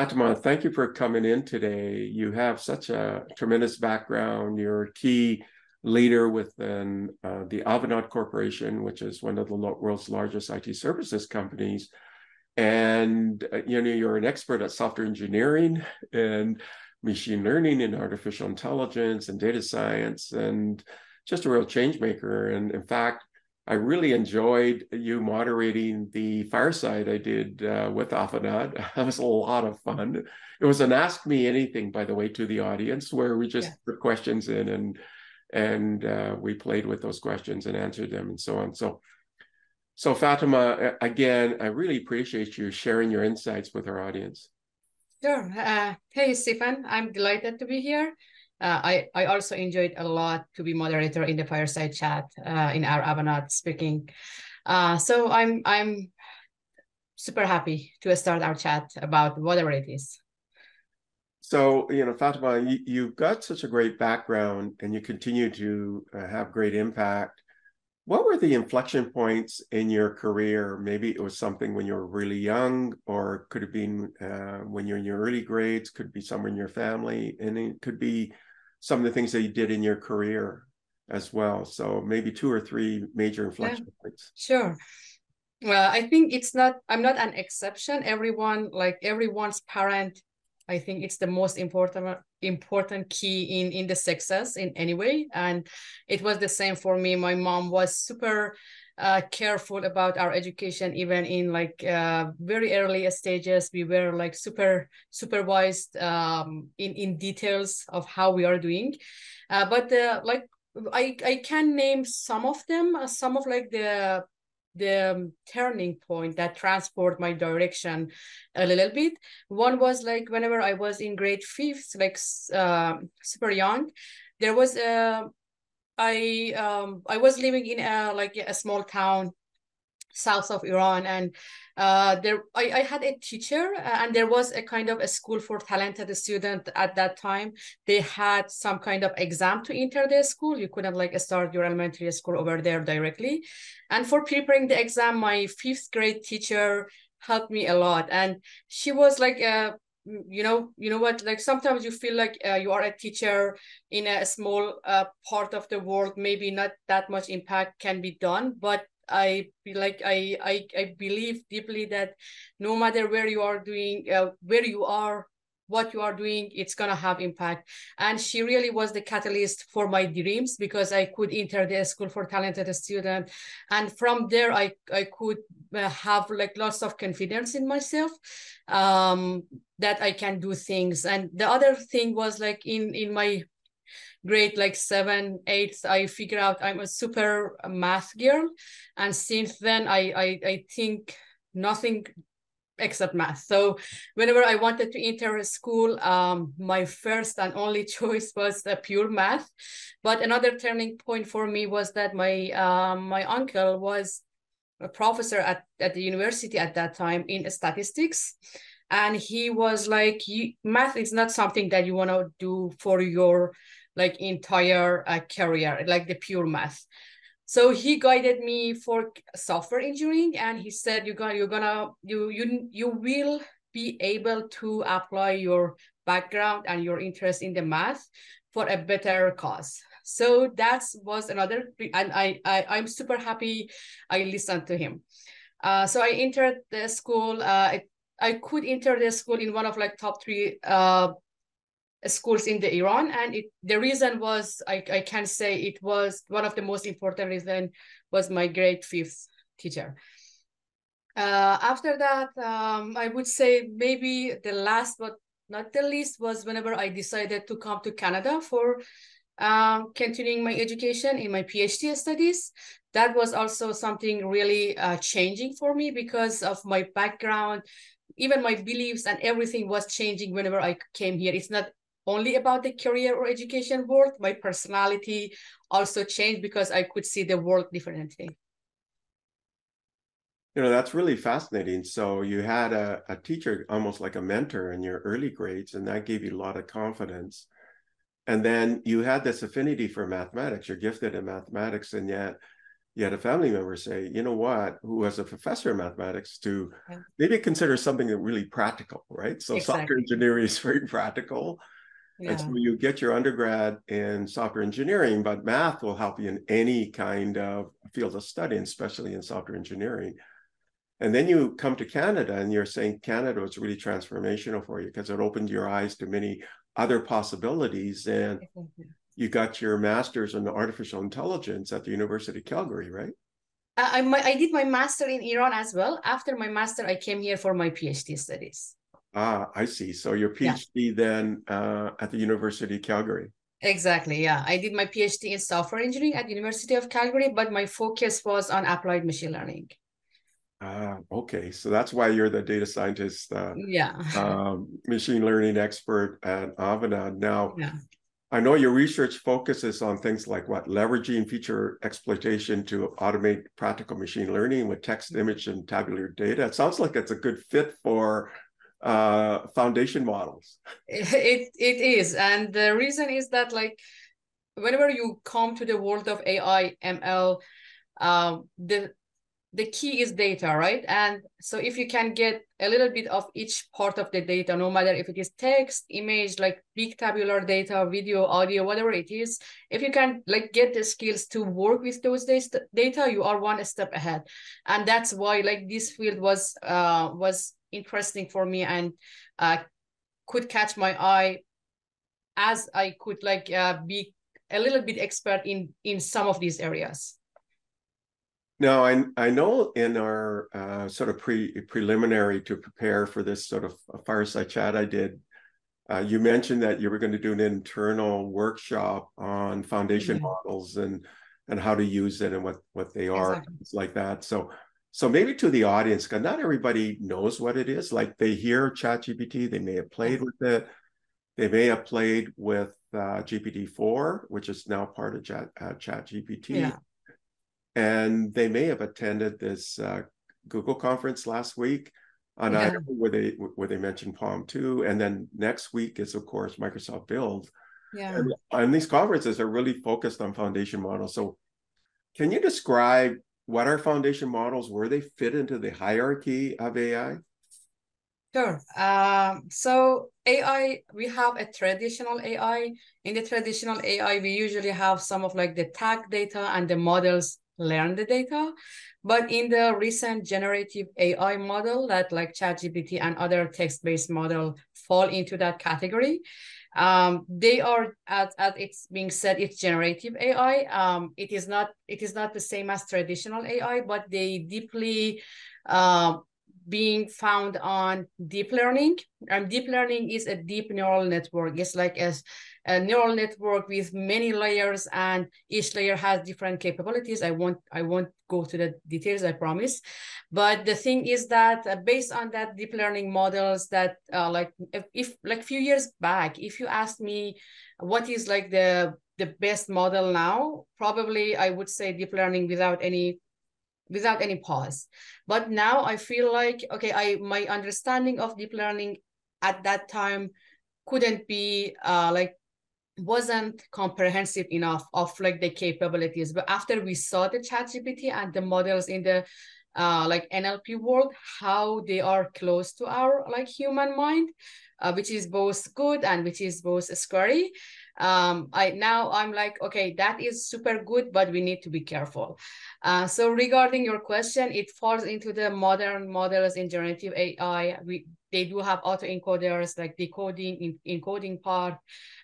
Fatima, thank you for coming in today. You have such a tremendous background. You're a key leader within uh, the Avanade Corporation, which is one of the world's largest IT services companies. And uh, you know, you're an expert at software engineering and machine learning and artificial intelligence and data science, and just a real change maker. And in fact, I really enjoyed you moderating the fireside I did uh, with Avanade. That was a lot of fun. It was an Ask Me Anything, by the way, to the audience, where we just yeah. put questions in and and uh, we played with those questions and answered them and so on. So, so Fatima, again, I really appreciate you sharing your insights with our audience. Sure. Uh, hey, Stephen, I'm delighted to be here. Uh, I, I also enjoyed a lot to be moderator in the fireside chat uh, in our Avanade speaking. Uh, so I'm I'm super happy to start our chat about whatever it is. So, you know, Fatima, you, have got such a great background and you continue to uh, have great impact. What were the inflection points in your career? Maybe it was something when you were really young, or could have been uh, when you're in your early grades, could be somewhere in your family, and it could be some of the things that you did in your career as well. So maybe two or three major inflection yeah, points. Sure. Well, I think it's not, I'm not an exception. Everyone, like everyone's parent, I think it's the most important important key in in the success in any way. And it was the same for me. My mom was super uh, careful about our education even in like uh, very early stages. We were like super supervised um, in in details of how we are doing. Uh, but like I, I can name some of them uh, some of like the the um, turning point that transport my direction a little bit. One was like whenever i was in grade fifth like uh, super young there was a I um I was living in a like a small town south of Iran and uh there I, I had a teacher and there was a kind of a school for talented student at that time. They had some kind of exam to enter the school. You couldn't like start your elementary school over there directly. And for preparing the exam my fifth grade teacher helped me a lot. And she was like a you know you know what? Like sometimes you feel like uh, you are a teacher in a small uh, part of the world. Maybe not that much impact can be done but i like I, I i believe deeply that no matter where you are doing uh, where you are what you are doing it's going to have impact. And she really was the catalyst for my dreams because i could enter the school for talented student. And from there i i could uh, have like lots of confidence in myself. Um that i can do things and the other thing was like in in my grade like seven eight i figure out i'm a super math girl and since then i i, I think nothing except math. So whenever I wanted to enter a school, um, my first and only choice was the pure math. But another turning point for me was that my um, my uncle was a professor at, at the university at that time in statistics. And he was like, math is not something that you want to do for your like entire uh, career, like the pure math. So he guided me for software engineering, and he said, "You're gonna, you're gonna, you, you, you will be able to apply your background and your interest in the math for a better cause." So that was another, and I, I, I'm super happy I listened to him. Uh, so I entered the school. Uh, I, could enter the school in one of like top three uh, schools in the Iran. And it, the reason was, I, I can say it was one of the most important reason was my grade fifth teacher. Uh, after that, um, I would say maybe the last but not the least was whenever I decided to come to Canada for um, continuing my education in my PhD studies. That was also something really uh, changing for me because of my background, even my beliefs and everything was changing whenever I came here. It's not only about the career or education world. My personality also changed because I could see the world differently. You know, that's really fascinating. So you had a, a teacher, almost like a mentor in your early grades, and that gave you a lot of confidence. And then you had this affinity for mathematics. You're gifted in mathematics, and yet you had a family member say, you know what, who was a professor of mathematics to Yeah. maybe consider something that really practical, right? So software engineering is very practical. Yeah. And so you get your undergrad in software engineering, but math will help you in any kind of field of study, especially in software engineering. And then you come to Canada and you're saying Canada was really transformational for you because it opened your eyes to many other possibilities. And Exactly. You got your master's in artificial intelligence at the University of Calgary, right? I, I, I did my master in Iran as well. After my master, I came here for my PhD studies. Ah, I see. So your Yeah. PhD then uh, at the University of Calgary. Exactly. Yeah. I did my PhD in software engineering at University of Calgary, but my focus was on applied machine learning. Ah, okay. So that's why you're the data scientist, uh, Yeah. um, machine learning expert at Avanade. Now, Yeah. I know your research focuses on things like what leveraging feature exploitation to automate practical machine learning with text, image, and tabular data. It sounds like it's a good fit for uh, foundation models. It it is, and the reason is that like whenever you come to the world of AI, ML, um, the the key is data, right? And so if you can get a little bit of each part of the data, no matter if it is text, image, like big tabular data, video, audio, whatever it is, if you can like get the skills to work with those data, you are one step ahead. And that's why like this field was uh was interesting for me and uh could catch my eye as I could like uh, be a little bit expert in in some of these areas. Now, I, I know in our uh, sort of pre preliminary to prepare for this sort of fireside chat I did, uh, you mentioned that you were going to do an internal workshop on foundation Yeah. models and and how to use it and what what they are, Exactly. things like that. So so maybe to the audience, because not everybody knows what it is. Like they hear ChatGPT, they may have played with it, they may have played with uh, GPT-4, which is now part of Chat uh, ChatGPT Yeah. And they may have attended this uh, Google conference last week on Yeah. Idaho where they where they mentioned PaLM 2, and then next week is of course Microsoft Build. Yeah. And, and these conferences are really focused on foundation models. So, can you describe what are foundation models? Where they fit into the hierarchy of AI? Sure. Um, so AI, we have a traditional AI. In the traditional AI, we usually have some of like the tag data and the models learn the data. But in the recent generative AI model that like ChatGPT and other text-based model fall into that category, um, they are as, as it's being said, it's generative AI. Um, it is not it is not the same as traditional AI, but they deeply um, being found on deep learning. And deep learning is a deep neural network. It's like a, a neural network with many layers, and each layer has different capabilities. I won't I won't go to the details, I promise. But the thing is that uh, based on that deep learning models, that uh, like if, if like few years back, if you asked me what is like the the best model now, probably I would say deep learning without any without any pause. But now I feel like, okay, I my understanding of deep learning at that time couldn't be uh, like wasn't comprehensive enough of like the capabilities. But after we saw the chat GPT and the models in the uh, like NLP world, how they are close to our like human mind, uh, which is both good and which is both scary. Um, I now I'm like, okay, that is super good, but we need to be careful. Uh, so regarding your question, it falls into the modern models in generative AI. We they do have autoencoders like decoding, in, encoding part.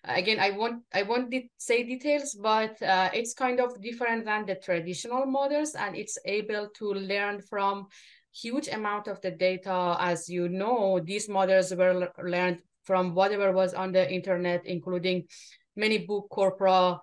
Again, I won't I won't de- say details, but uh, it's kind of different than the traditional models, and it's able to learn from huge amount of the data. As you know, these models were learned from whatever was on the internet, including many book corpora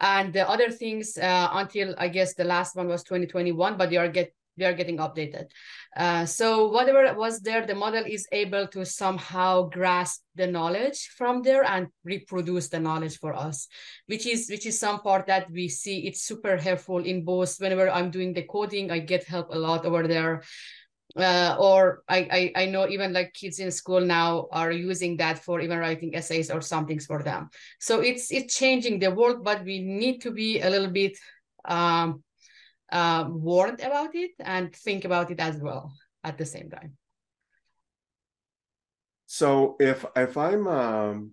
and the other things uh, until I guess the last one was 2021, but they are get they are getting updated. Uh, so whatever was there, the model is able to somehow grasp the knowledge from there and reproduce the knowledge for us, which is which is some part that we see it's super helpful in both. Whenever I'm doing the coding, I get help a lot over there. Uh, or I, I I know even like kids in school now are using that for even writing essays or something for them. So it's it's changing the world, but we need to be a little bit um, uh, warned about it and think about it as well at the same time. So if if I'm um,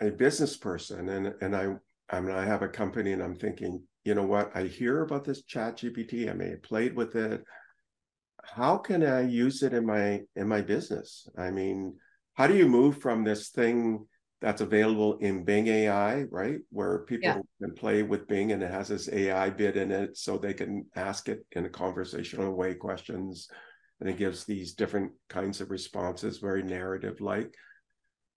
a business person and and I I mean I have a company and I'm thinking, you know what, I hear about this Chat GPT, I may have played with it. How can I use it in my in my business? I mean, how do you move from this thing that's available in Bing AI, right? Where people yeah. can play with Bing and it has this AI bit in it so they can ask it in a conversational way questions and it gives these different kinds of responses, very narrative like.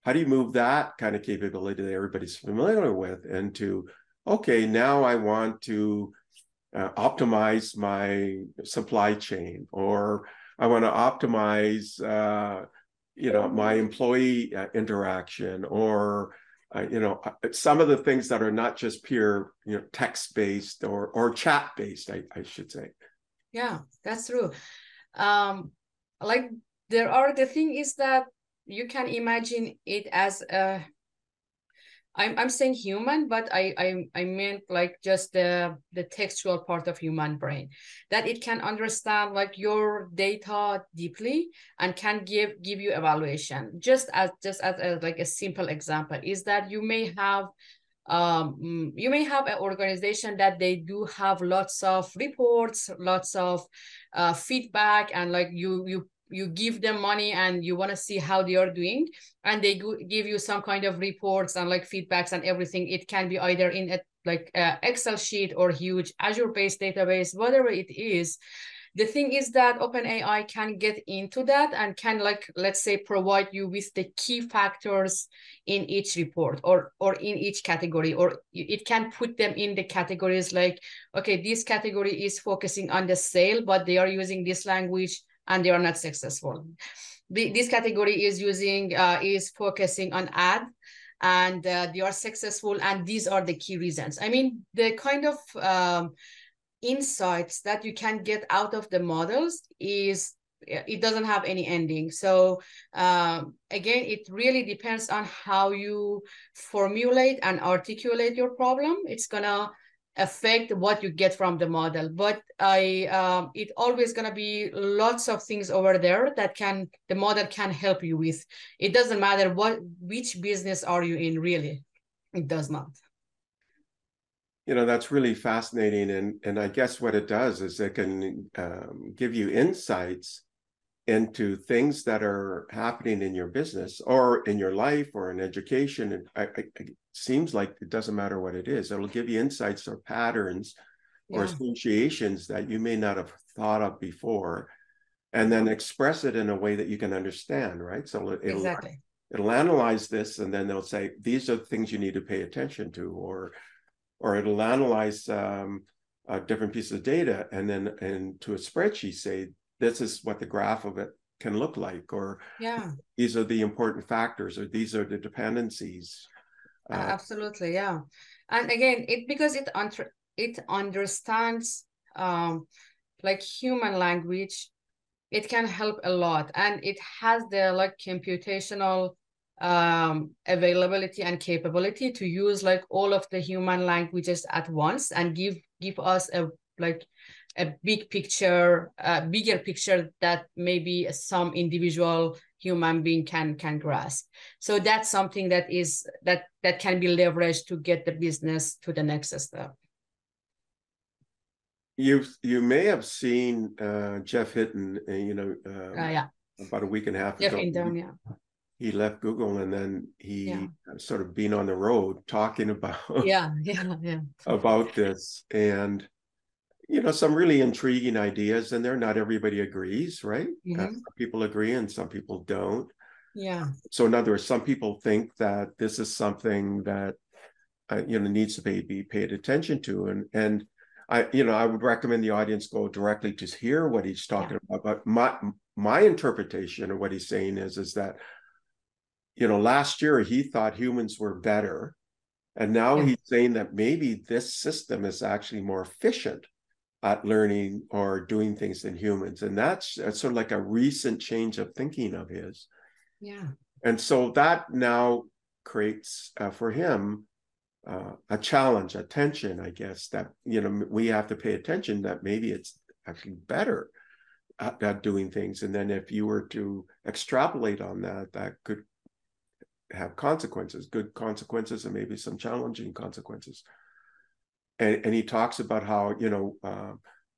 How do you move that kind of capability that everybody's familiar with into, okay, now I want to uh, optimize my supply chain or I want to optimize, uh, you know, my employee uh, interaction or uh, you know uh, some of the things that are not just pure you know text based or or chat based I, I should say. Yeah that's true. Um like there are the thing is that you can imagine it as a I'm I'm saying human, but I I I meant like just the the textual part of human brain that it can understand like your data deeply and can give give you evaluation. Just as just as like a simple example is that you may have um you may have an organization that they do have lots of reports lots of uh, feedback and like you you you give them money and you want to see how they are doing and they give you some kind of reports and like feedbacks and everything it can be either in a like a excel sheet or huge azure based database whatever it is. The thing is that openai can get into that and can like let's say provide you with the key factors in each report or or in each category or it can put them in the categories like okay this category is focusing on the sale but they are using this language and they are not successful. This category is using uh, is focusing on ad and uh, they are successful and these are the key reasons. I mean, the kind of um, insights that you can get out of the models is it doesn't have any ending so um, again it really depends on how you formulate and articulate your problem it's gonna affect what you get from the model. But i um, it always going to be lots of things over there that can the model can help you with. It doesn't matter what which business are you in really. It does not. You know that's really fascinating and and i guess what it does is it can um, give you insights into things that are happening in your business or in your life or in education and I, I, it seems like it doesn't matter what it is it'll give you insights or patterns yeah. or associations that you may not have thought of before and then express it in a way that you can understand right so it'll, exactly. it'll analyze this and then they'll say these are the things you need to pay attention to or or it'll analyze um, a different piece of data and then into a spreadsheet say this is what the graph of it can look like or yeah. these are the important factors or these are the dependencies uh, absolutely yeah. And again it because it under, it understands um like human language it can help a lot and it has the like computational um availability and capability to use like all of the human languages at once and give give us a like a big picture, a bigger picture that maybe some individual human being can can grasp. So that's something that is that that can be leveraged to get the business to the next step. You you may have seen uh, Geoff Hinton, uh, you know, uh, uh, yeah, about a week and a half Geoff ago. Hinton, yeah. He left Google and then he yeah. sort of been on the road talking about yeah yeah yeah about this and you know some really intriguing ideas in there not everybody agrees right uh, mm-hmm. uh, some people agree and some people don't yeah so in other words some people think that this is something that uh, you know needs to be, be paid attention to and and i you know i would recommend the audience go directly to hear what he's talking yeah. about but my my interpretation of what he's saying is is that you know last year he thought humans were better and now yeah. he's saying that maybe this system is actually more efficient at learning or doing things than humans. And that's, that's sort of like a recent change of thinking of his. Yeah. And so that now creates uh, for him uh, a challenge, a tension, I guess that you know we have to pay attention that maybe it's actually better at, at doing things, and then if you were to extrapolate on that, that could have consequences, good consequences, and maybe some challenging consequences. And, and he talks about how you know uh,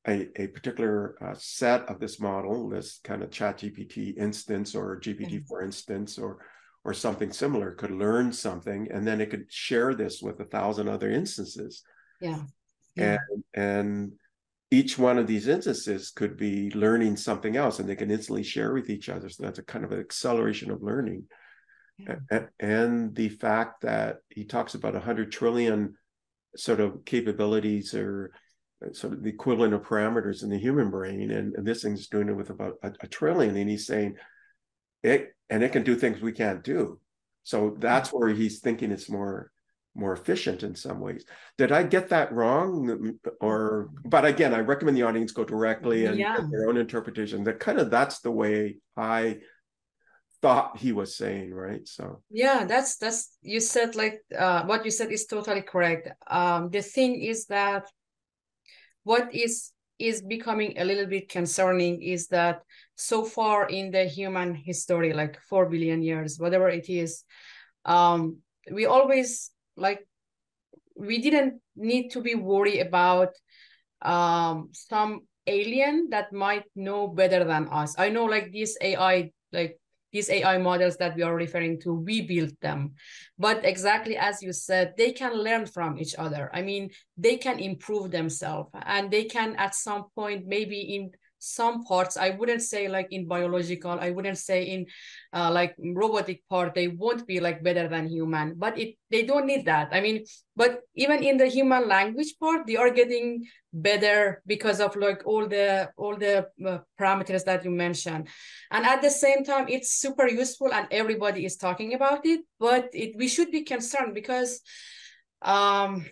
a, a particular uh, set of this model, this kind of Chat GPT instance or GPT mm-hmm. for instance, or or something similar could learn something and then it could share this with a thousand other instances yeah, yeah. and and each one of these instances could be learning something else and they can instantly share with each other so that's a kind of an acceleration of learning yeah. and, and the fact that he talks about 100 trillion sort of capabilities or uh, sort of the equivalent of parameters in the human brain and, and this thing's doing it with about a, a trillion and he's saying it and it can do things we can't do. So that's where he's thinking it's more more efficient in some ways. Did I get that wrong? Or but again, I recommend the audience go directly and yeah. their own interpretation. That kind of that's the way I thought he was saying, right? So yeah, that's that's you said like uh, what you said is totally correct. Um, the thing is that what is is becoming a little bit concerning is that so far in the human history, like four billion years, whatever it is, um, we always like we didn't need to be worried about um, some alien that might know better than us. I know like this AI, like these AI models that we are referring to, we built them. But exactly as you said, they can learn from each other. I mean, they can improve themselves and they can at some point maybe in some parts i wouldn't say like in biological i wouldn't say in uh, like robotic part they won't be like better than human but it they don't need that. I mean but even in the human language part they are getting better because of like all the all the uh, parameters that you mentioned. And at the same time it's super useful and everybody is talking about it but it we should be concerned because um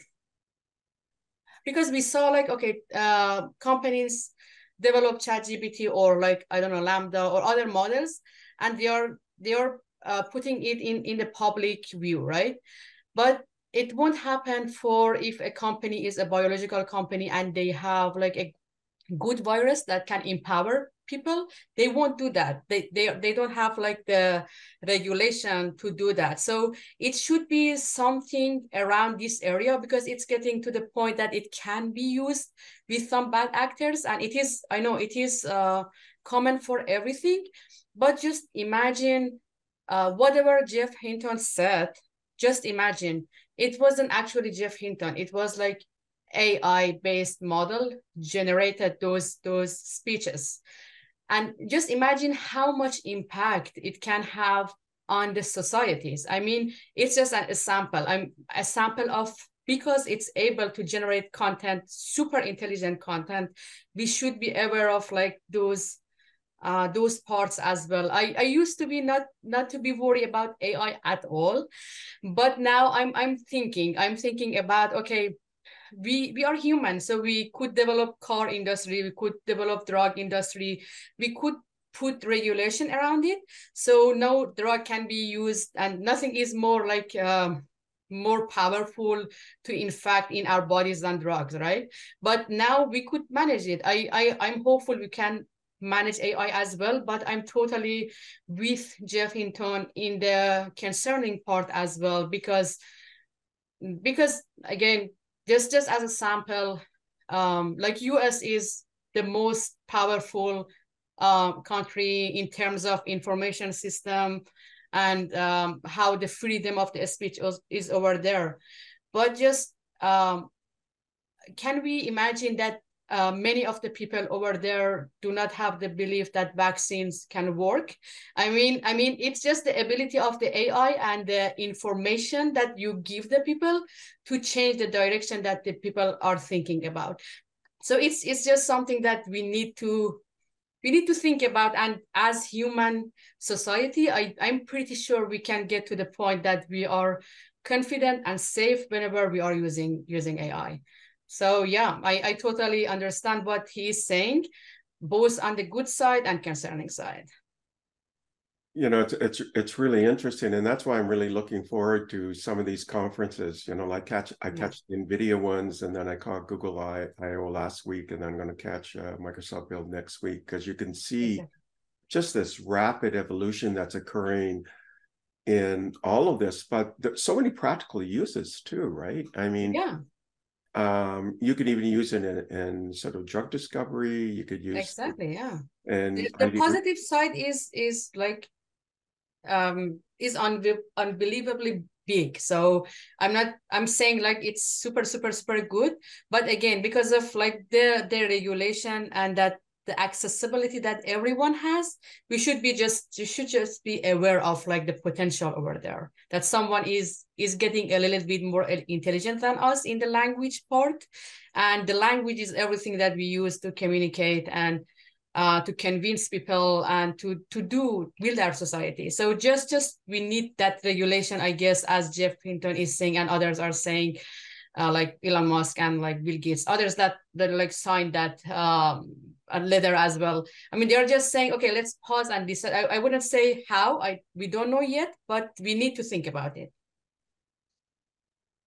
because we saw like okay uh companies develop ChatGPT or like I don't know LaMDA or other models, and they are they are uh, putting it in in the public view, right? But it won't happen for if a company is a biological company and they have like a good virus that can empower people they won't do that. They they, they don't have like the regulation to do that. So it should be something around this area because it's getting to the point that it can be used with some bad actors. And it is i know it is uh, common for everything but just imagine uh, whatever geoff hinton said just imagine. It wasn't actually geoff hinton. It was like AI based model generated those those speeches and just imagine how much impact it can have on the societies i mean it's just a, a sample i'm a sample of because it's able to generate content super intelligent content we should be aware of like those uh, those parts as well. I, I used to be not not to be worried about AI at all, but now I'm I'm thinking I'm thinking about okay, we we are human so we could develop car industry we could develop drug industry we could put regulation around it. So no drug can be used and nothing is more like um, more powerful to infect in our bodies than drugs right? But now we could manage it. I, I i'm hopeful we can manage ai as well but i'm totally with geoff hinton in the concerning part as well because because again just just as a sample um, like us is the most powerful uh, country in terms of information system and um, how the freedom of the speech is, over there. But just um, can we imagine that uh, many of the people over there do not have the belief that vaccines can work. I mean, I mean, it's just the ability of the AI and the information that you give the people to change the direction that the people are thinking about. So it's it's just something that we need to we need to think about. And as human society, I, I'm pretty sure we can get to the point that we are confident and safe whenever we are using using AI. So yeah, I, I totally understand what he's saying, both on the good side and concerning side. you know it's it's it's really interesting and that's why i'm really looking forward to some of these conferences you know like catch i catch the nvidia ones and then i caught google I, io last week and i'm going to catch uh, microsoft build next week because you can see exactly. just this rapid evolution that's occurring in all of this but there's so many practical uses too right i mean yeah um you could even use it in, in sort of drug discovery you could use exactly yeah. and the, the positive side is is like um, is un- unbelievably big. So i'm not i'm saying like it's super super super good but again because of like the the regulation and that the accessibility that everyone has we should be just you should just be aware of like the potential over there that someone is is getting a little bit more intelligent than us in the language part and the language is everything that we use to communicate and uh, to convince people and to to do build our society. So just just we need that regulation, I guess, as geoff hinton is saying and others are saying, uh, like Elon Musk and like Bill Gates, others that that like signed that um, letter as well. I mean, they're just saying, okay, let's pause and decide. I, I wouldn't say how. I we don't know yet, but we need to think about it.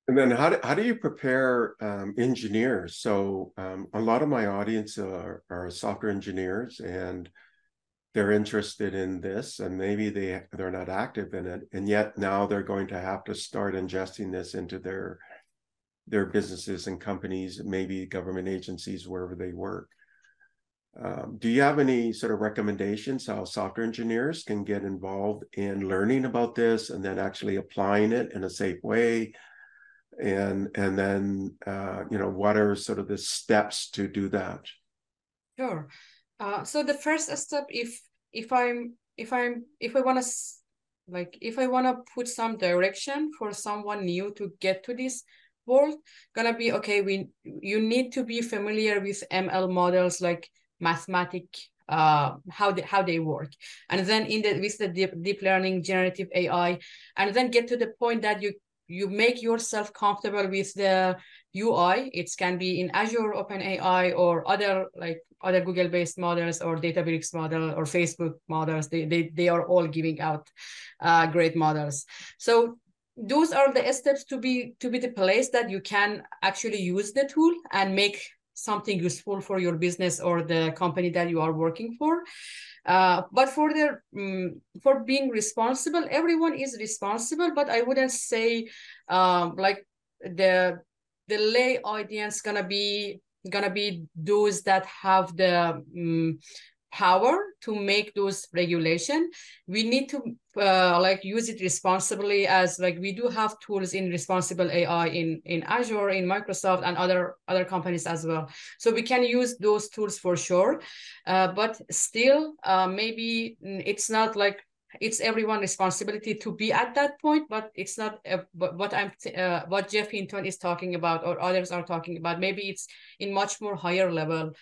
And then how do, how do you prepare um, engineers? So um, a lot of my audience are, are software engineers and they're interested in this and maybe they they're not active in it and yet now they're going to have to start ingesting this into their their businesses and companies maybe government agencies wherever they work um, do you have any sort of recommendations how software engineers can get involved in learning about this and then actually applying it in a safe way? And and then uh, you know what are sort of the steps to do that? Sure. Uh, so the first step if if i'm if i'm if i want to like if i want to put some direction for someone new to get to this world gonna be okay we you need to be familiar with ml models like mathematic uh how they how they work and then in the with the deep, deep learning generative ai and then get to the point that you you make yourself comfortable with the UI. It can be in Azure, open ai or other like other Google-based models or Databricks model or Facebook models. They they they are all giving out uh, great models. So those are the steps to be to be the place that you can actually use the tool and make something useful for your business or the company that you are working for. Uh, but for their um, for being responsible, everyone is responsible. But I wouldn't say um, like the the lay audience gonna be gonna be those that have the um, power to make those regulation. We need to uh, like use it responsibly as like we do have tools in responsible ai in in azure in microsoft and other other companies as well. So we can use those tools for sure. Uh, but still uh, maybe it's not like it's everyone responsibility to be at that point but it's not uh, what i'm uh, what geoff hinton is talking about or others are talking about maybe it's in much more higher level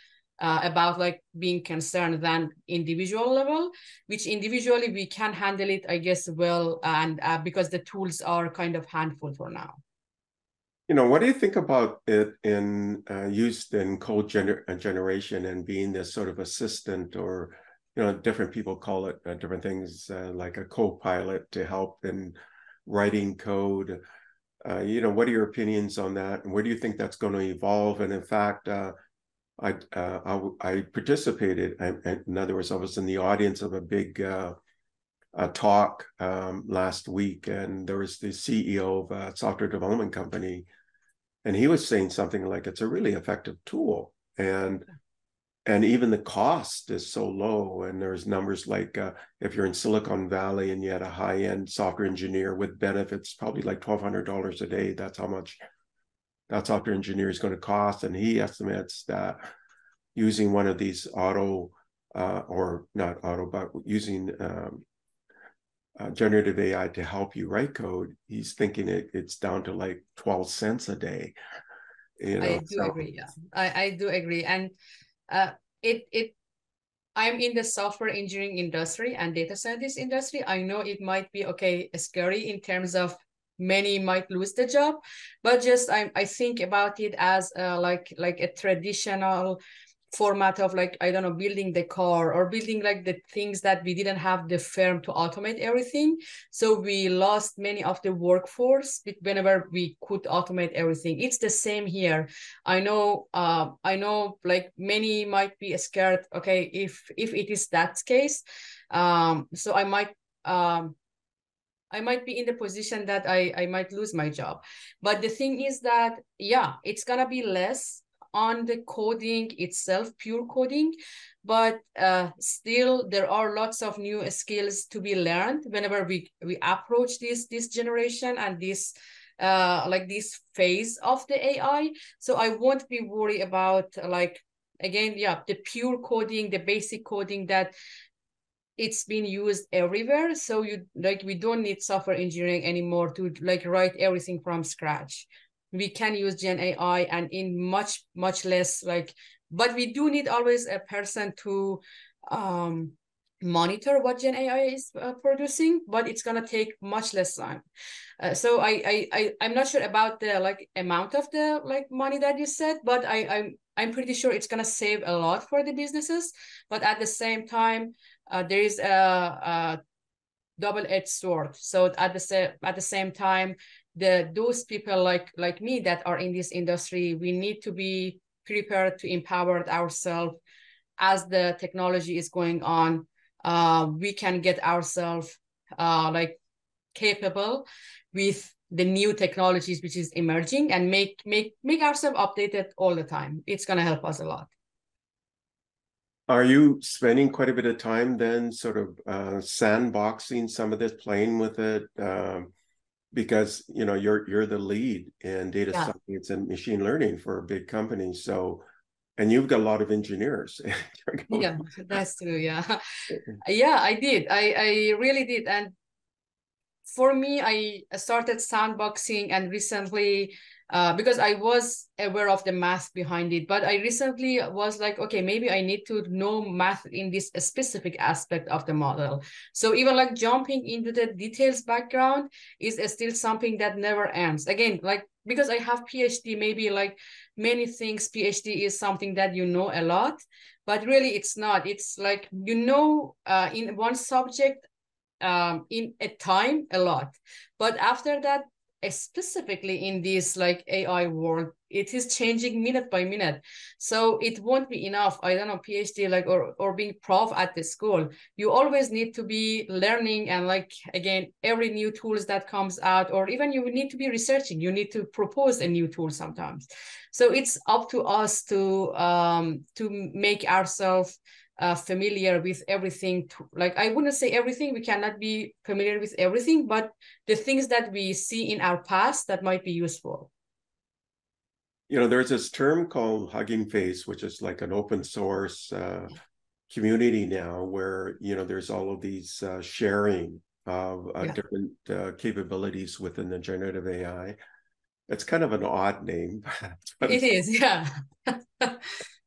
uh, about like being concerned than individual level which individually we can handle it i guess well and uh, because the tools are kind of handful for now. You know what do you think about it in uh, used in code gener- uh, generation and being this sort of assistant or you know different people call it uh, different things uh, like a co-pilot to help in writing code? You know what are your opinions on that? And where do you think that's going to evolve? And in fact I, uh, I, I participated. I, in other words, I was in the audience of a big uh, a talk um, last week, and there was the CEO of a software development company, and he was saying something like it's a really effective tool, and and even the cost is so low. And there's numbers like uh, if you're in Silicon Valley and you had a high end software engineer with benefits, probably like twelve hundred dollars a day. That's how much that software engineer is going to cost. And he estimates that using one of these auto uh, or not auto, but using um, uh, generative AI to help you write code, he's thinking it, it's down to like 12 cents a day. You know, I do so. agree. Yeah, I, I do agree. And uh, it, it, I'm in the software engineering industry and data scientist industry. I know it might be okay, scary in terms of many might lose the job but just i, I think about it as uh, like like a traditional format of like i don't know building the car or building like the things that we didn't have the firm to automate everything. So we lost many of the workforce whenever we could automate everything. It's the same here. I know uh, i know like many might be scared okay if if it is that case um so i might um I might be in the position that I, I might lose my job. But the thing is that, yeah, it's going to be less on the coding itself, pure coding, but uh, still there are lots of new skills to be learned whenever we, we approach this, this generation and this uh, like this phase of the AI. So I won't be worried about like, again, yeah, the pure coding, the basic coding that it's been used everywhere so you like we don't need software engineering anymore to like write everything from scratch. We can use gen ai and in much much less like but we do need always a person to um monitor what gen ai is uh, producing but it's going to take much less time. Uh, so I, I i i'm not sure about the like amount of the like money that you said but i i'm i'm pretty sure it's going to save a lot for the businesses but at the same time uh, there is a, a double-edged sword. So at the same at the same time, the those people like like me that are in this industry, we need to be prepared to empower ourselves as the technology is going on. Uh, we can get ourselves uh, like capable with the new technologies which is emerging and make make make ourselves updated all the time. It's gonna help us a lot. Are you spending quite a bit of time then, sort of uh, sandboxing some of this, playing with it? Um, because you know you're you're the lead in data yeah. science and machine learning for a big company, so and you've got a lot of engineers. yeah, that's true. Yeah, yeah, I did. I I really did, and for me, I started sandboxing, and recently uh, because I was aware of the math behind it. But I recently was like, okay, maybe I need to know math in this specific aspect of the model. So even like jumping into the details background is still something that never ends. Again, like because I have PhD, maybe like many things, PhD is something that you know a lot, but really it's not. It's like you know uh, in one subject um, in a time a lot, but after that specifically in this like AI world, it is changing minute by minute. So it won't be enough. I don't know, PhD like or or being prof at the school. You always need to be learning and like again, every new tools that comes out, or even you need to be researching. You need to propose a new tool sometimes. So it's up to us to um to make ourselves uh, familiar with everything to, like i wouldn't say everything we cannot be familiar with everything but the things that we see in our past that might be useful. You know there's this term called hugging face which is like an open source uh, community now where you know there's all of these uh, sharing of uh, yeah. different uh, capabilities within the generative ai it's kind of an odd name But... it is yeah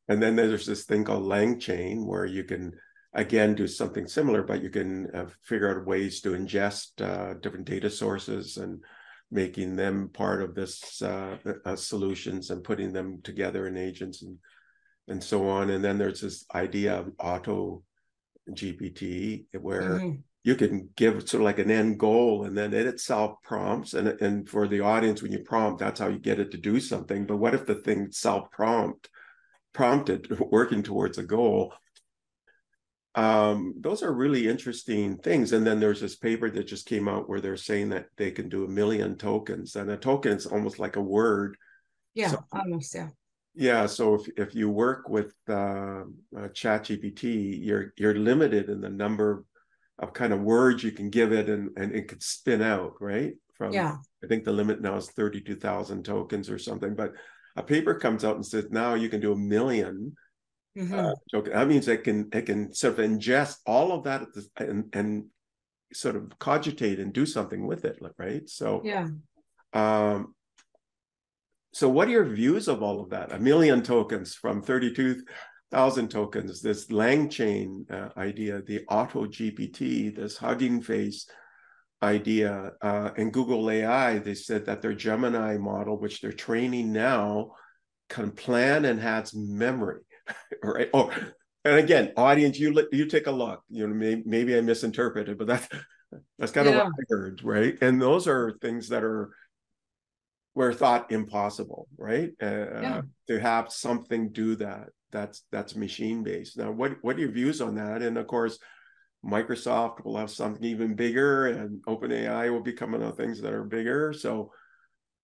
And then there's this thing called LangChain where you can again do something similar, but you can uh, figure out ways to ingest uh, different data sources and making them part of this uh, uh solutions and putting them together in agents and and so on. And then there's this idea of auto GPT where mm-hmm. you can give sort of like an end goal and then it itself prompts and and for the audience when you prompt that's how you get it to do something. But what if the thing self prompt prompted working towards a goal um, those are really interesting things. And then there's this paper that just came out where they're saying that they can do a million tokens, and a token is almost like a word. Yeah, so, almost. Yeah. Yeah. So if, if you work with uh, uh, ChatGPT, you're you're limited in the number of kind of words you can give it, and and it could spin out right from. Yeah. I think the limit now is thirty two thousand tokens or something, but a paper comes out and says now you can do a 1000000 mm-hmm. uh, token. That means it can it can sort of ingest all of that the, and and sort of cogitate and do something with it, right? So yeah. Um, so what are your views of all of that? A million tokens from 32,000 tokens, this LangChain uh, idea, the auto GPT, this hugging face idea. Uh, in Google AI, they said that their Gemini model, which they're training now, can plan and has memory. right? Oh, and again, audience, you you take a look. You know, maybe, maybe I misinterpreted, but that's that's kind yeah. of what I heard, right? And those are things that are were thought impossible, right? Uh, yeah. To have something do that, that's that's machine based. Now, what what are your views on that? And of course, Microsoft will have something even bigger, and OpenAI will become one of things that are bigger. So,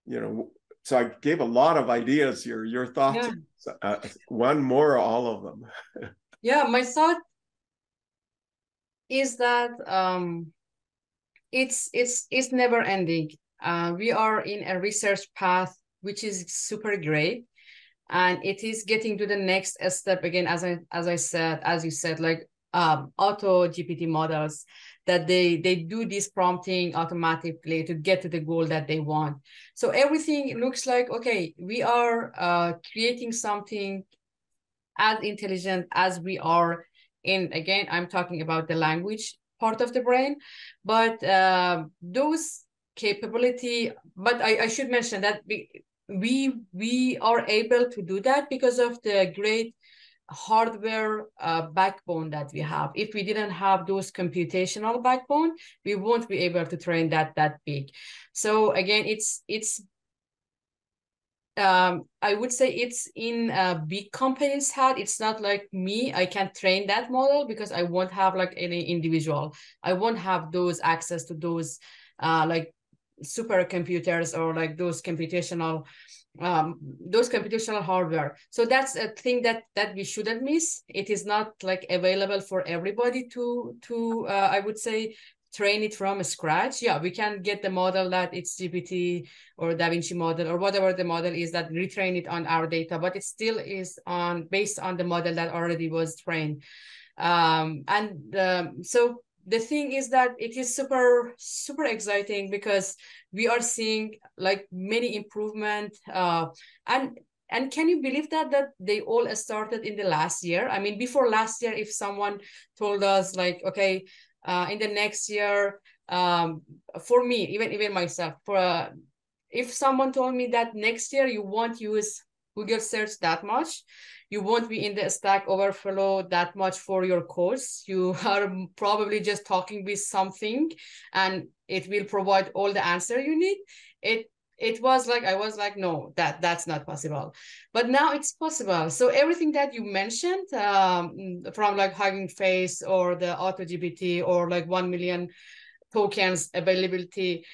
you know, so I gave a lot of ideas here. Your thoughts? Yeah. Uh, one more, all of them. yeah, my thought is that um, it's it's it's never ending. Uh, we are in a research path which is super great, and it is getting to the next step again. As I as I said, as you said, like um, auto GPT models that they they do this prompting automatically to get to the goal that they want. So everything looks like okay, we are uh, creating something as intelligent as we are in again i'm talking about the language part of the brain but uh, those capability but I, I should mention that we, we we are able to do that because of the great hardware uh, backbone that we have. If we didn't have those computational backbone, we won't be able to train that that big. So again, it's it's um, I would say it's in a big company's head. It's not like me. I can't train that model because I won't have like any individual. I won't have those access to those uh, like supercomputers or like those computational um, those computational hardware. So that's a thing that that we shouldn't miss. It is not like available for everybody to to uh, I would say train it from scratch. Yeah, we can get the model that it's GPT or Da Vinci model or whatever the model is that retrain it on our data, but it still is on based on the model that already was trained. Um, and um, so the thing is that it is super super exciting because we are seeing like many improvement uh, and and can you believe that that they all started in the last year? I mean before last year if someone told us like okay uh, in the next year um, for me even even myself for uh, if someone told me that next year you won't use google search that much you won't be in the stack overflow that much for your course. You are probably just talking with something and it will provide all the answer you need. It it was like i was like no that that's not possible. But now it's possible. So everything that you mentioned um, from like hugging face or the auto gpt or like 1 million tokens availability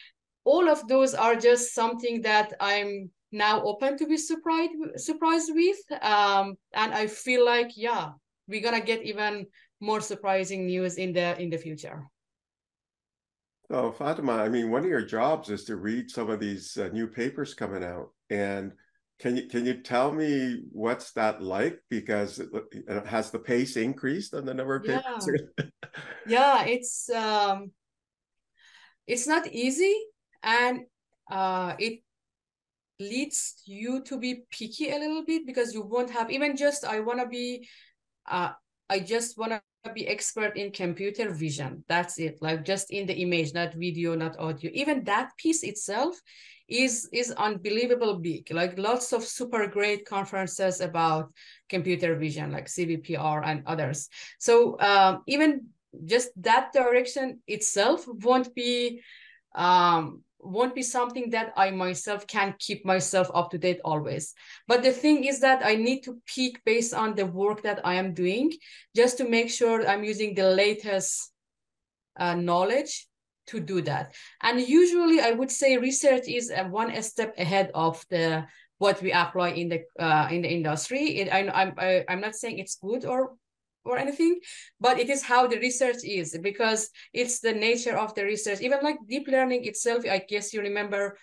all of those are just something that i'm now open to be surprised surprised with um, and i feel like yeah we're gonna get even more surprising news in the in the future Oh, Fatima, I mean, one of your jobs is to read some of these uh, new papers coming out, and can you can you tell me what's that like? Because it, it has the pace increased on the number of papers. Yeah, yeah it's um, it's not easy, and uh, it leads you to be picky a little bit because you won't have even just I want to be, uh, I just want to be expert in computer vision. That's it. Like just in the image not video not audio. Even that piece itself is is unbelievable big. Like lots of super great conferences about computer vision like cvpr and others. So um, even just that direction itself won't be um, won't be something that I myself can keep myself up to date always. But the thing is that I need to peak based on the work that I am doing just to make sure I'm using the latest uh, knowledge to do that. And usually I would say research is uh, one step ahead of the what we apply in the uh, in the industry. It, I, I'm I, I'm not saying it's good or or anything but it is how the research is because it's the nature of the research. Even like deep learning itself i guess you remember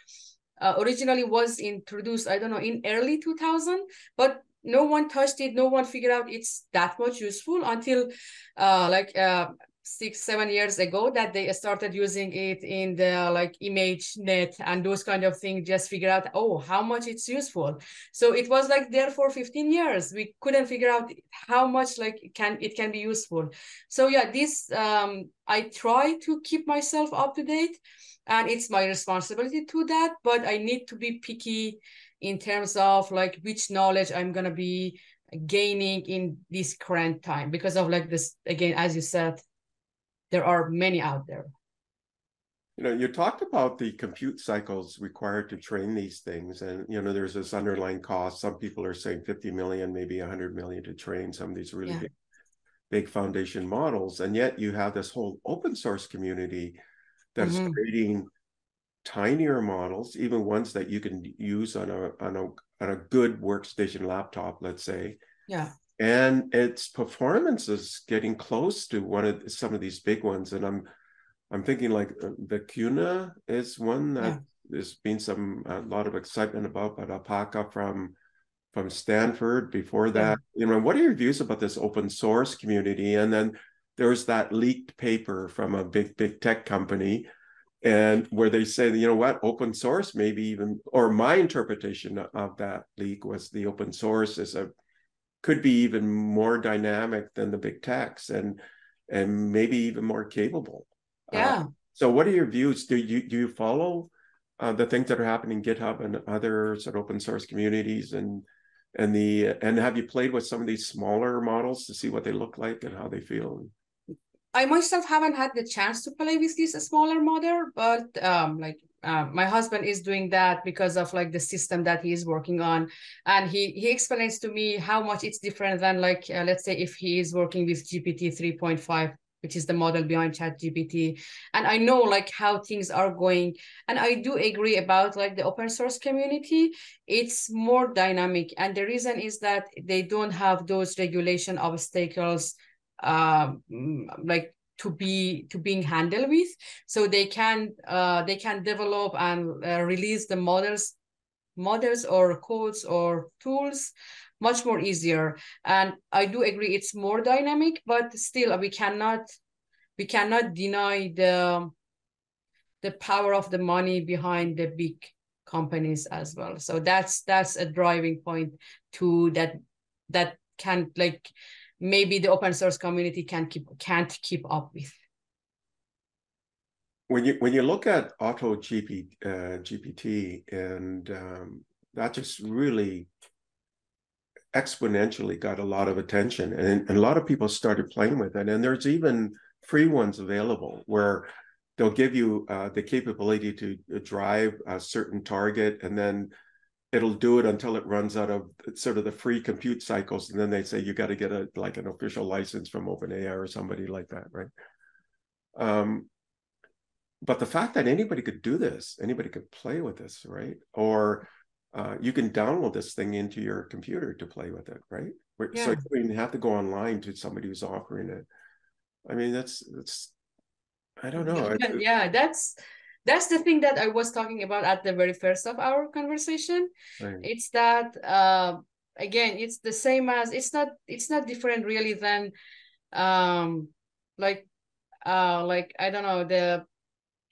uh, originally was introduced i don't know in early 2000 but no one touched it no one figured out it's that much useful until uh, like uh, six seven years ago that they started using it in the like ImageNet and those kind of things just figure out oh how much it's useful. So it was like there for 15 years. We couldn't figure out how much like can it can be useful. So yeah this um i try to keep myself up to date and it's my responsibility to that but i need to be picky in terms of like which knowledge i'm going to be gaining in this current time because of like this again as you said there are many out there you know you talked about the compute cycles required to train these things and you know there's this underlying cost some people are saying 50 million maybe 100 million to train some of these really yeah. big, big foundation models and yet you have this whole open source community that's mm-hmm. creating tinier models even ones that you can use on a on a on a good workstation laptop let's say yeah and its performance is getting close to one of some of these big ones and i'm I'm thinking like uh, Vicuna is one that yeah. there's been some a lot of excitement about, but Alpaca from from Stanford before that. Yeah. You know, what are your views about this open source community? And then there's that leaked paper from a big big tech company, and where they say, you know what, open source maybe even, or my interpretation of that leak was the open source is a could be even more dynamic than the big techs and and maybe even more capable. Uh, yeah. Uh, so, what are your views? Do you do you follow uh, the things that are happening in GitHub and other sort of open source communities and and the and have you played with some of these smaller models to see what they look like and how they feel? I myself haven't had the chance to play with this smaller model, but um, like uh, my husband is doing that because of like the system that he is working on and he he explains to me how much it's different than like uh, let's say if he is working with gpt 3.5 which is the model behind chat gpt And I know like how things are going. And I do agree about like the open source community. It's more dynamic. And the reason is that they don't have those regulation obstacles um, like to be to being handled with. So they can uh, they can develop and uh, release the models models or codes or tools much more easier and i do agree it's more dynamic but still we cannot we cannot deny the the power of the money behind the big companies as well so that's that's a driving point to that that can like maybe the open source community can keep can't keep up with. When you when you look at auto GP, uh, gpt and um, that just really exponentially got a lot of attention and, and, a lot of people started playing with it. And there's even free ones available where they'll give you uh, the capability to drive a certain target and then it'll do it until it runs out of sort of the free compute cycles and then they say you got to get a like an official license from openai or somebody like that right um, but the fact that anybody could do this anybody could play with this right or uh, you can download this thing into your computer to play with it, right? Yeah. So you don't even have to go online to somebody who's offering it. I mean, that's that's I don't know. Yeah, yeah, that's that's the thing that I was talking about at the very first of our conversation. Right. It's that uh, again, it's the same as it's not it's not different really than um like uh like I don't know the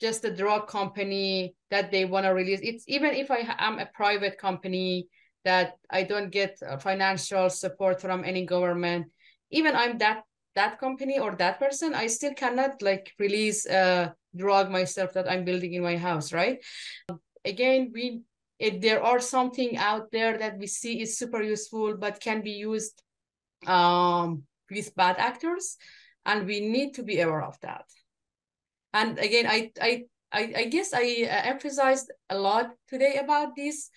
just the drug company that they want to release it's even if i am a private company that i don't get uh, financial support from any government even i'm that that company or that person i still cannot like release a drug myself that i'm building in my house right? Again we if there are something out there that we see is super useful but can be used um, with bad actors and we need to be aware of that. And again i i i, I guess i uh, emphasized a lot today about this.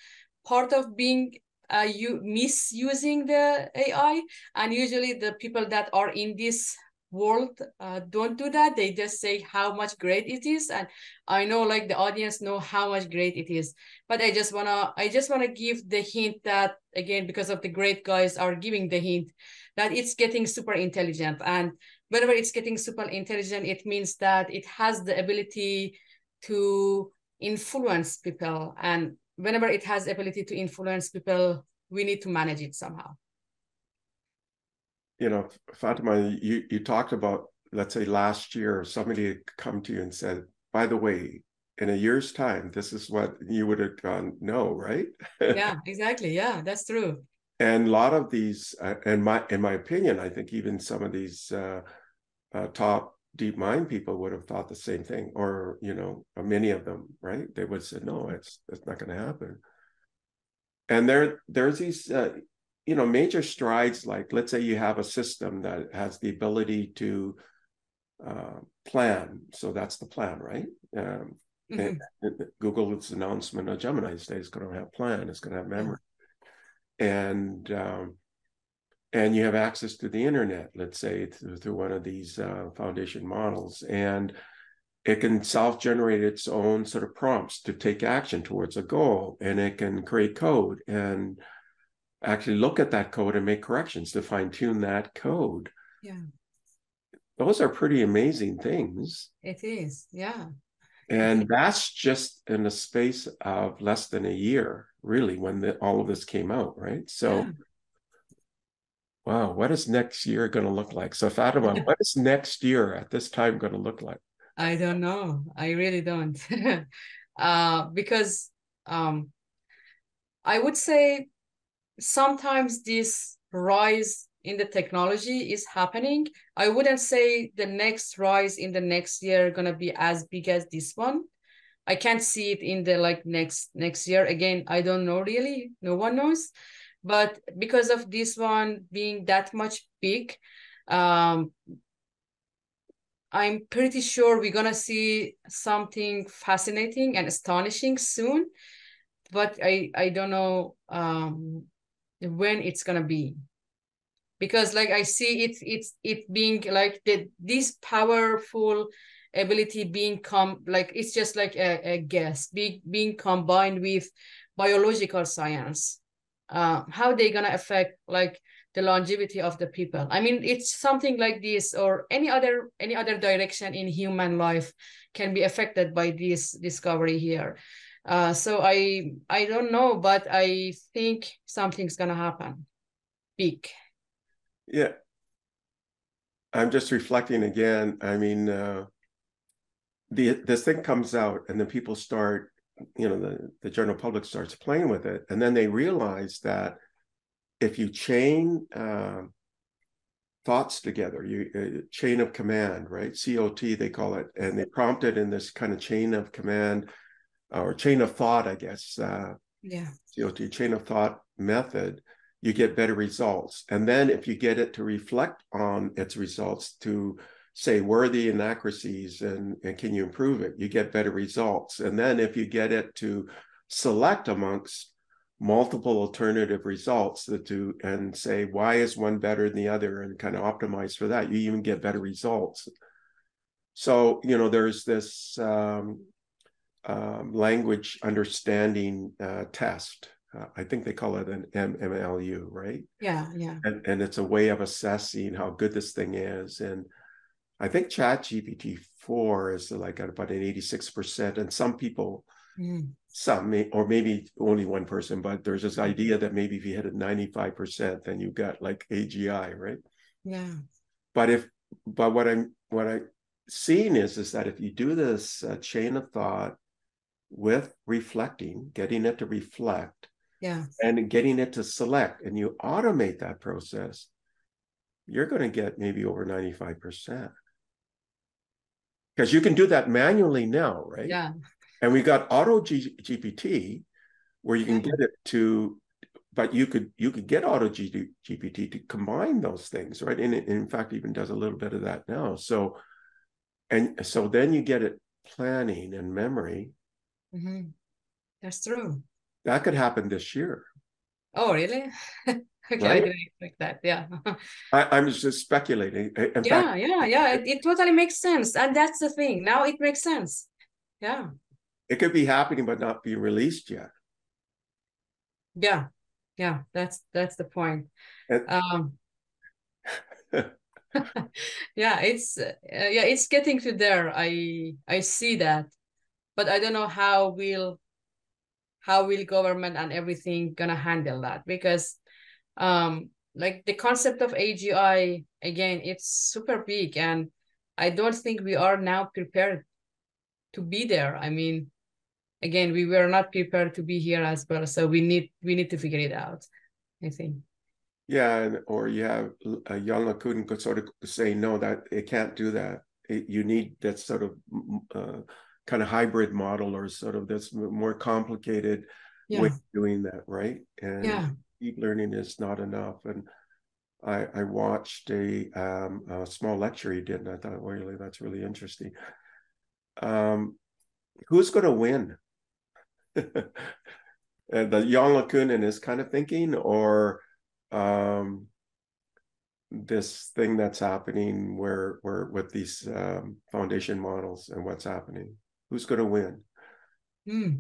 Part of being uh, you misusing the ai and usually the people that are in this world uh, don't do that. They just say how much great it is and i know like the audience know how much great it is. But i just want to i just want to give the hint that again because of the great guys are giving the hint that it's getting super intelligent. And whenever it's getting super intelligent, it means that it has the ability to influence people. And whenever it has ability to influence people, we need to manage it somehow. You know, Fatima, you, you talked about, let's say last year, somebody had come to you and said, by the way, in a year's time, this is what you would have gone, no, right? yeah, exactly. Yeah, that's true and a lot of these uh, in my in my opinion i think even some of these uh, uh, top DeepMind people would have thought the same thing or you know uh, many of them right? They would say no it's it's not going to happen. And there there's these uh, you know major strides like let's say you have a system that has the ability to uh, plan so that's the plan right? Um, mm-hmm. google's announcement of gemini today is going to have plan it's going to have memory. And um, and you have access to the internet let's say through, through one of these uh, foundation models and it can self-generate its own sort of prompts to take action towards a goal and it can create code and actually look at that code and make corrections to fine tune that code. Yeah. Those are pretty amazing things. It is, yeah. And that's just in the space of less than a year, really, when the, all of this came out, right? So, yeah. Wow, what is next year going to look like? So, Fatima, what is next year at this time going to look like? I don't know. I really don't. uh, because um, I would say sometimes this rise in the technology is happening. I wouldn't say the next rise in the next year gonna be as big as this one. I can't see it in the like next next year. Again, I don't know really. No one knows. But because of this one being that much big, um, I'm pretty sure we're gonna see something fascinating and astonishing soon. But I I don't know um when it's gonna be because like i see it it's it being like the this powerful ability being come like it's just like a, a guess being being combined with biological science uh how they gonna affect like the longevity of the people i mean it's something like this or any other any other direction in human life can be affected by this discovery here uh, so I I don't know, but I think something's gonna happen, big. Yeah, I'm just reflecting again. I mean, uh, the this thing comes out, and then people start, you know, the the general public starts playing with it, and then they realize that if you chain uh, thoughts together, you uh, chain of command, right? COT they call it, and they prompt it in this kind of chain of command or chain of thought, I guess. Uh, yeah. COT chain of thought method, you get better results. And then if you get it to reflect on its results to say worthy inaccuracies and, and can you improve it, you get better results. And then if you get it to select amongst multiple alternative results that do and say why is one better than the other and kind of optimize for that, you even get better results. So, you know, there's this um, um, language understanding uh, test. Uh, I think they call it an MMLU, right? Yeah, yeah. And, and it's a way of assessing how good this thing is. And I think Chat GPT 4 is like at about an 86%. And some people, mm. some may, or maybe only one person, but there's this idea that maybe if you hit it 95%, then you got like AGI, right? Yeah. But if, but what I'm, what I, seeing is is that if you do this uh, chain of thought with reflecting, getting it to reflect, yeah, and getting it to select, and you automate that process, you're going to get maybe over 95%. Because you can do that manually now, right? Yeah. And we got auto G- GPT where you can get it to but you could you could get auto G- GPT to combine those things, right? And it in fact even does a little bit of that now. So and so then you get it planning and memory Mm-hmm. That's true. That could happen this year. Oh, really? okay, right? I didn't expect that. Yeah. I, am just speculating. In yeah, fact, yeah, yeah. It, it totally makes sense. And that's the thing. Now it makes sense. Yeah. It could be happening but not be released yet. Yeah. Yeah, that's that's the point. And, um yeah, it's uh, yeah, it's getting to there. I I see that but I don't know how will how will government and everything gonna handle that because um like the concept of AGI again it's super big and I don't think we are now prepared to be there. I mean again we were not prepared to be here as well so we need we need to figure it out I think. Yeah, and, or you have a Yann LeCun could sort of say no that it can't do that. It, you need that sort of uh, kind of hybrid model or sort of this more complicated yeah. way of doing that, right? And yeah, deep learning is not enough. And I, I watched a, um, a small lecture he did, and I thought, well, really, that's really interesting. Um, who's going to win? the Yann LeCun his kind of thinking, or um, this thing that's happening where where with these um, foundation models and what's happening? Who's going to win? Hmm.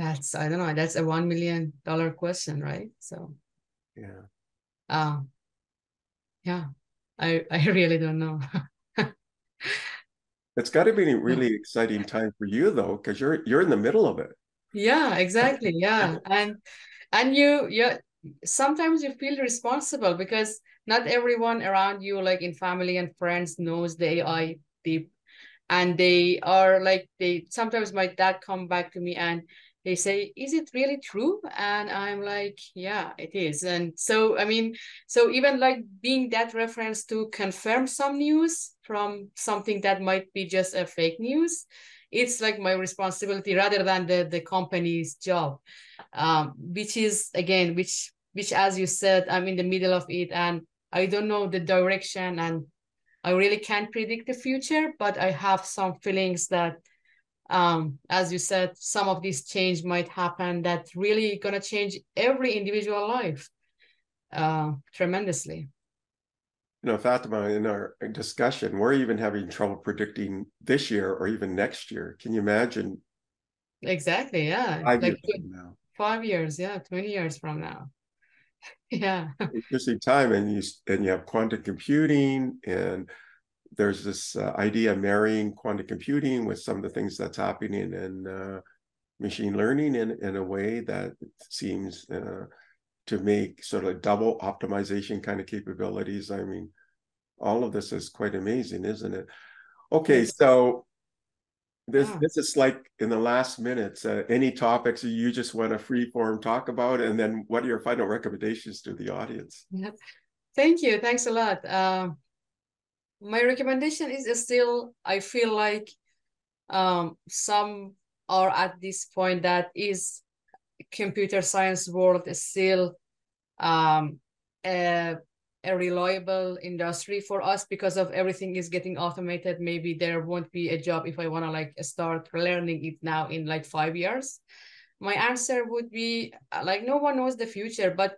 That's I don't know. That's a one million dollar question, right? So yeah. Um. Yeah, I I really don't know. it's got to be a really exciting time for you though, because you're you're in the middle of it. Yeah, exactly. Yeah, and and you you sometimes you feel responsible because not everyone around you, like in family and friends, knows the AI deep, and they are like they sometimes my dad come back to me and they say is it really true? And i'm like yeah it is. And so i mean so even like being that reference to confirm some news from something that might be just a fake news it's like my responsibility rather than the the company's job. Um which is again which which as you said i'm in the middle of it and i don't know the direction and i really can't predict the future but i have some feelings that um, as you said, some of these change might happen that really gonna change every individual life uh, tremendously. You know, Fatima, in our discussion, we're even having trouble predicting this year or even next year. Can you imagine? Exactly. Yeah. Five like, years now. Five years. Yeah. 20 years from now. yeah. Interesting time. And you, and you have quantum computing and there's this uh, idea marrying quantum computing with some of the things that's happening in uh, machine learning in, in a way that seems uh, to make sort of double optimization kind of capabilities. I mean, all of this is quite amazing, isn't it? Okay, so this yeah. this is like in the last minutes. Uh, any topics you just want to free form talk about, and then what are your final recommendations to the audience? Yep. Thank you. Thanks a lot. Uh, my recommendation is still i feel like um, some are at this point that is computer science world is still um, a, a reliable industry for us because of everything is getting automated. Maybe there won't be a job if i want to like start learning it now in like five years. My answer would be like no one knows the future but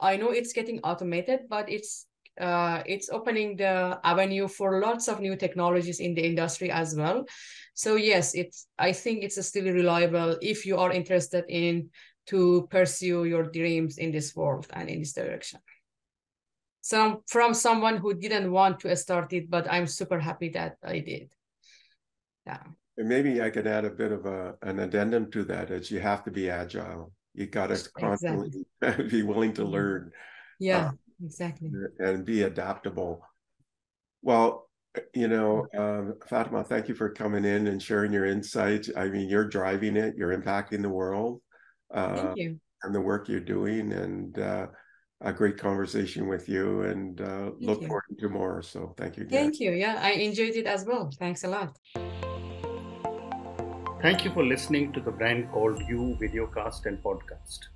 i know it's getting automated but it's uh, it's opening the avenue for lots of new technologies in the industry as well. So yes, it's I think it's still reliable if you are interested in to pursue your dreams in this world and in this direction. So from someone who didn't want to start it, but I'm super happy that I did. Yeah. And maybe I could add a bit of a, an addendum to that is you have to be agile. You got to constantly exactly. be willing to learn. Yeah. Uh, exactly. and be adaptable. Well you know um, fatima thank you for coming in and sharing your insights. I mean you're driving it you're impacting the world uh, thank you. and the work you're doing and uh, a great conversation with you and uh, look you. forward to more so thank you again. thank you. Yeah i enjoyed it as well. Thanks a lot. Thank you for listening to the brand called you videocast and podcast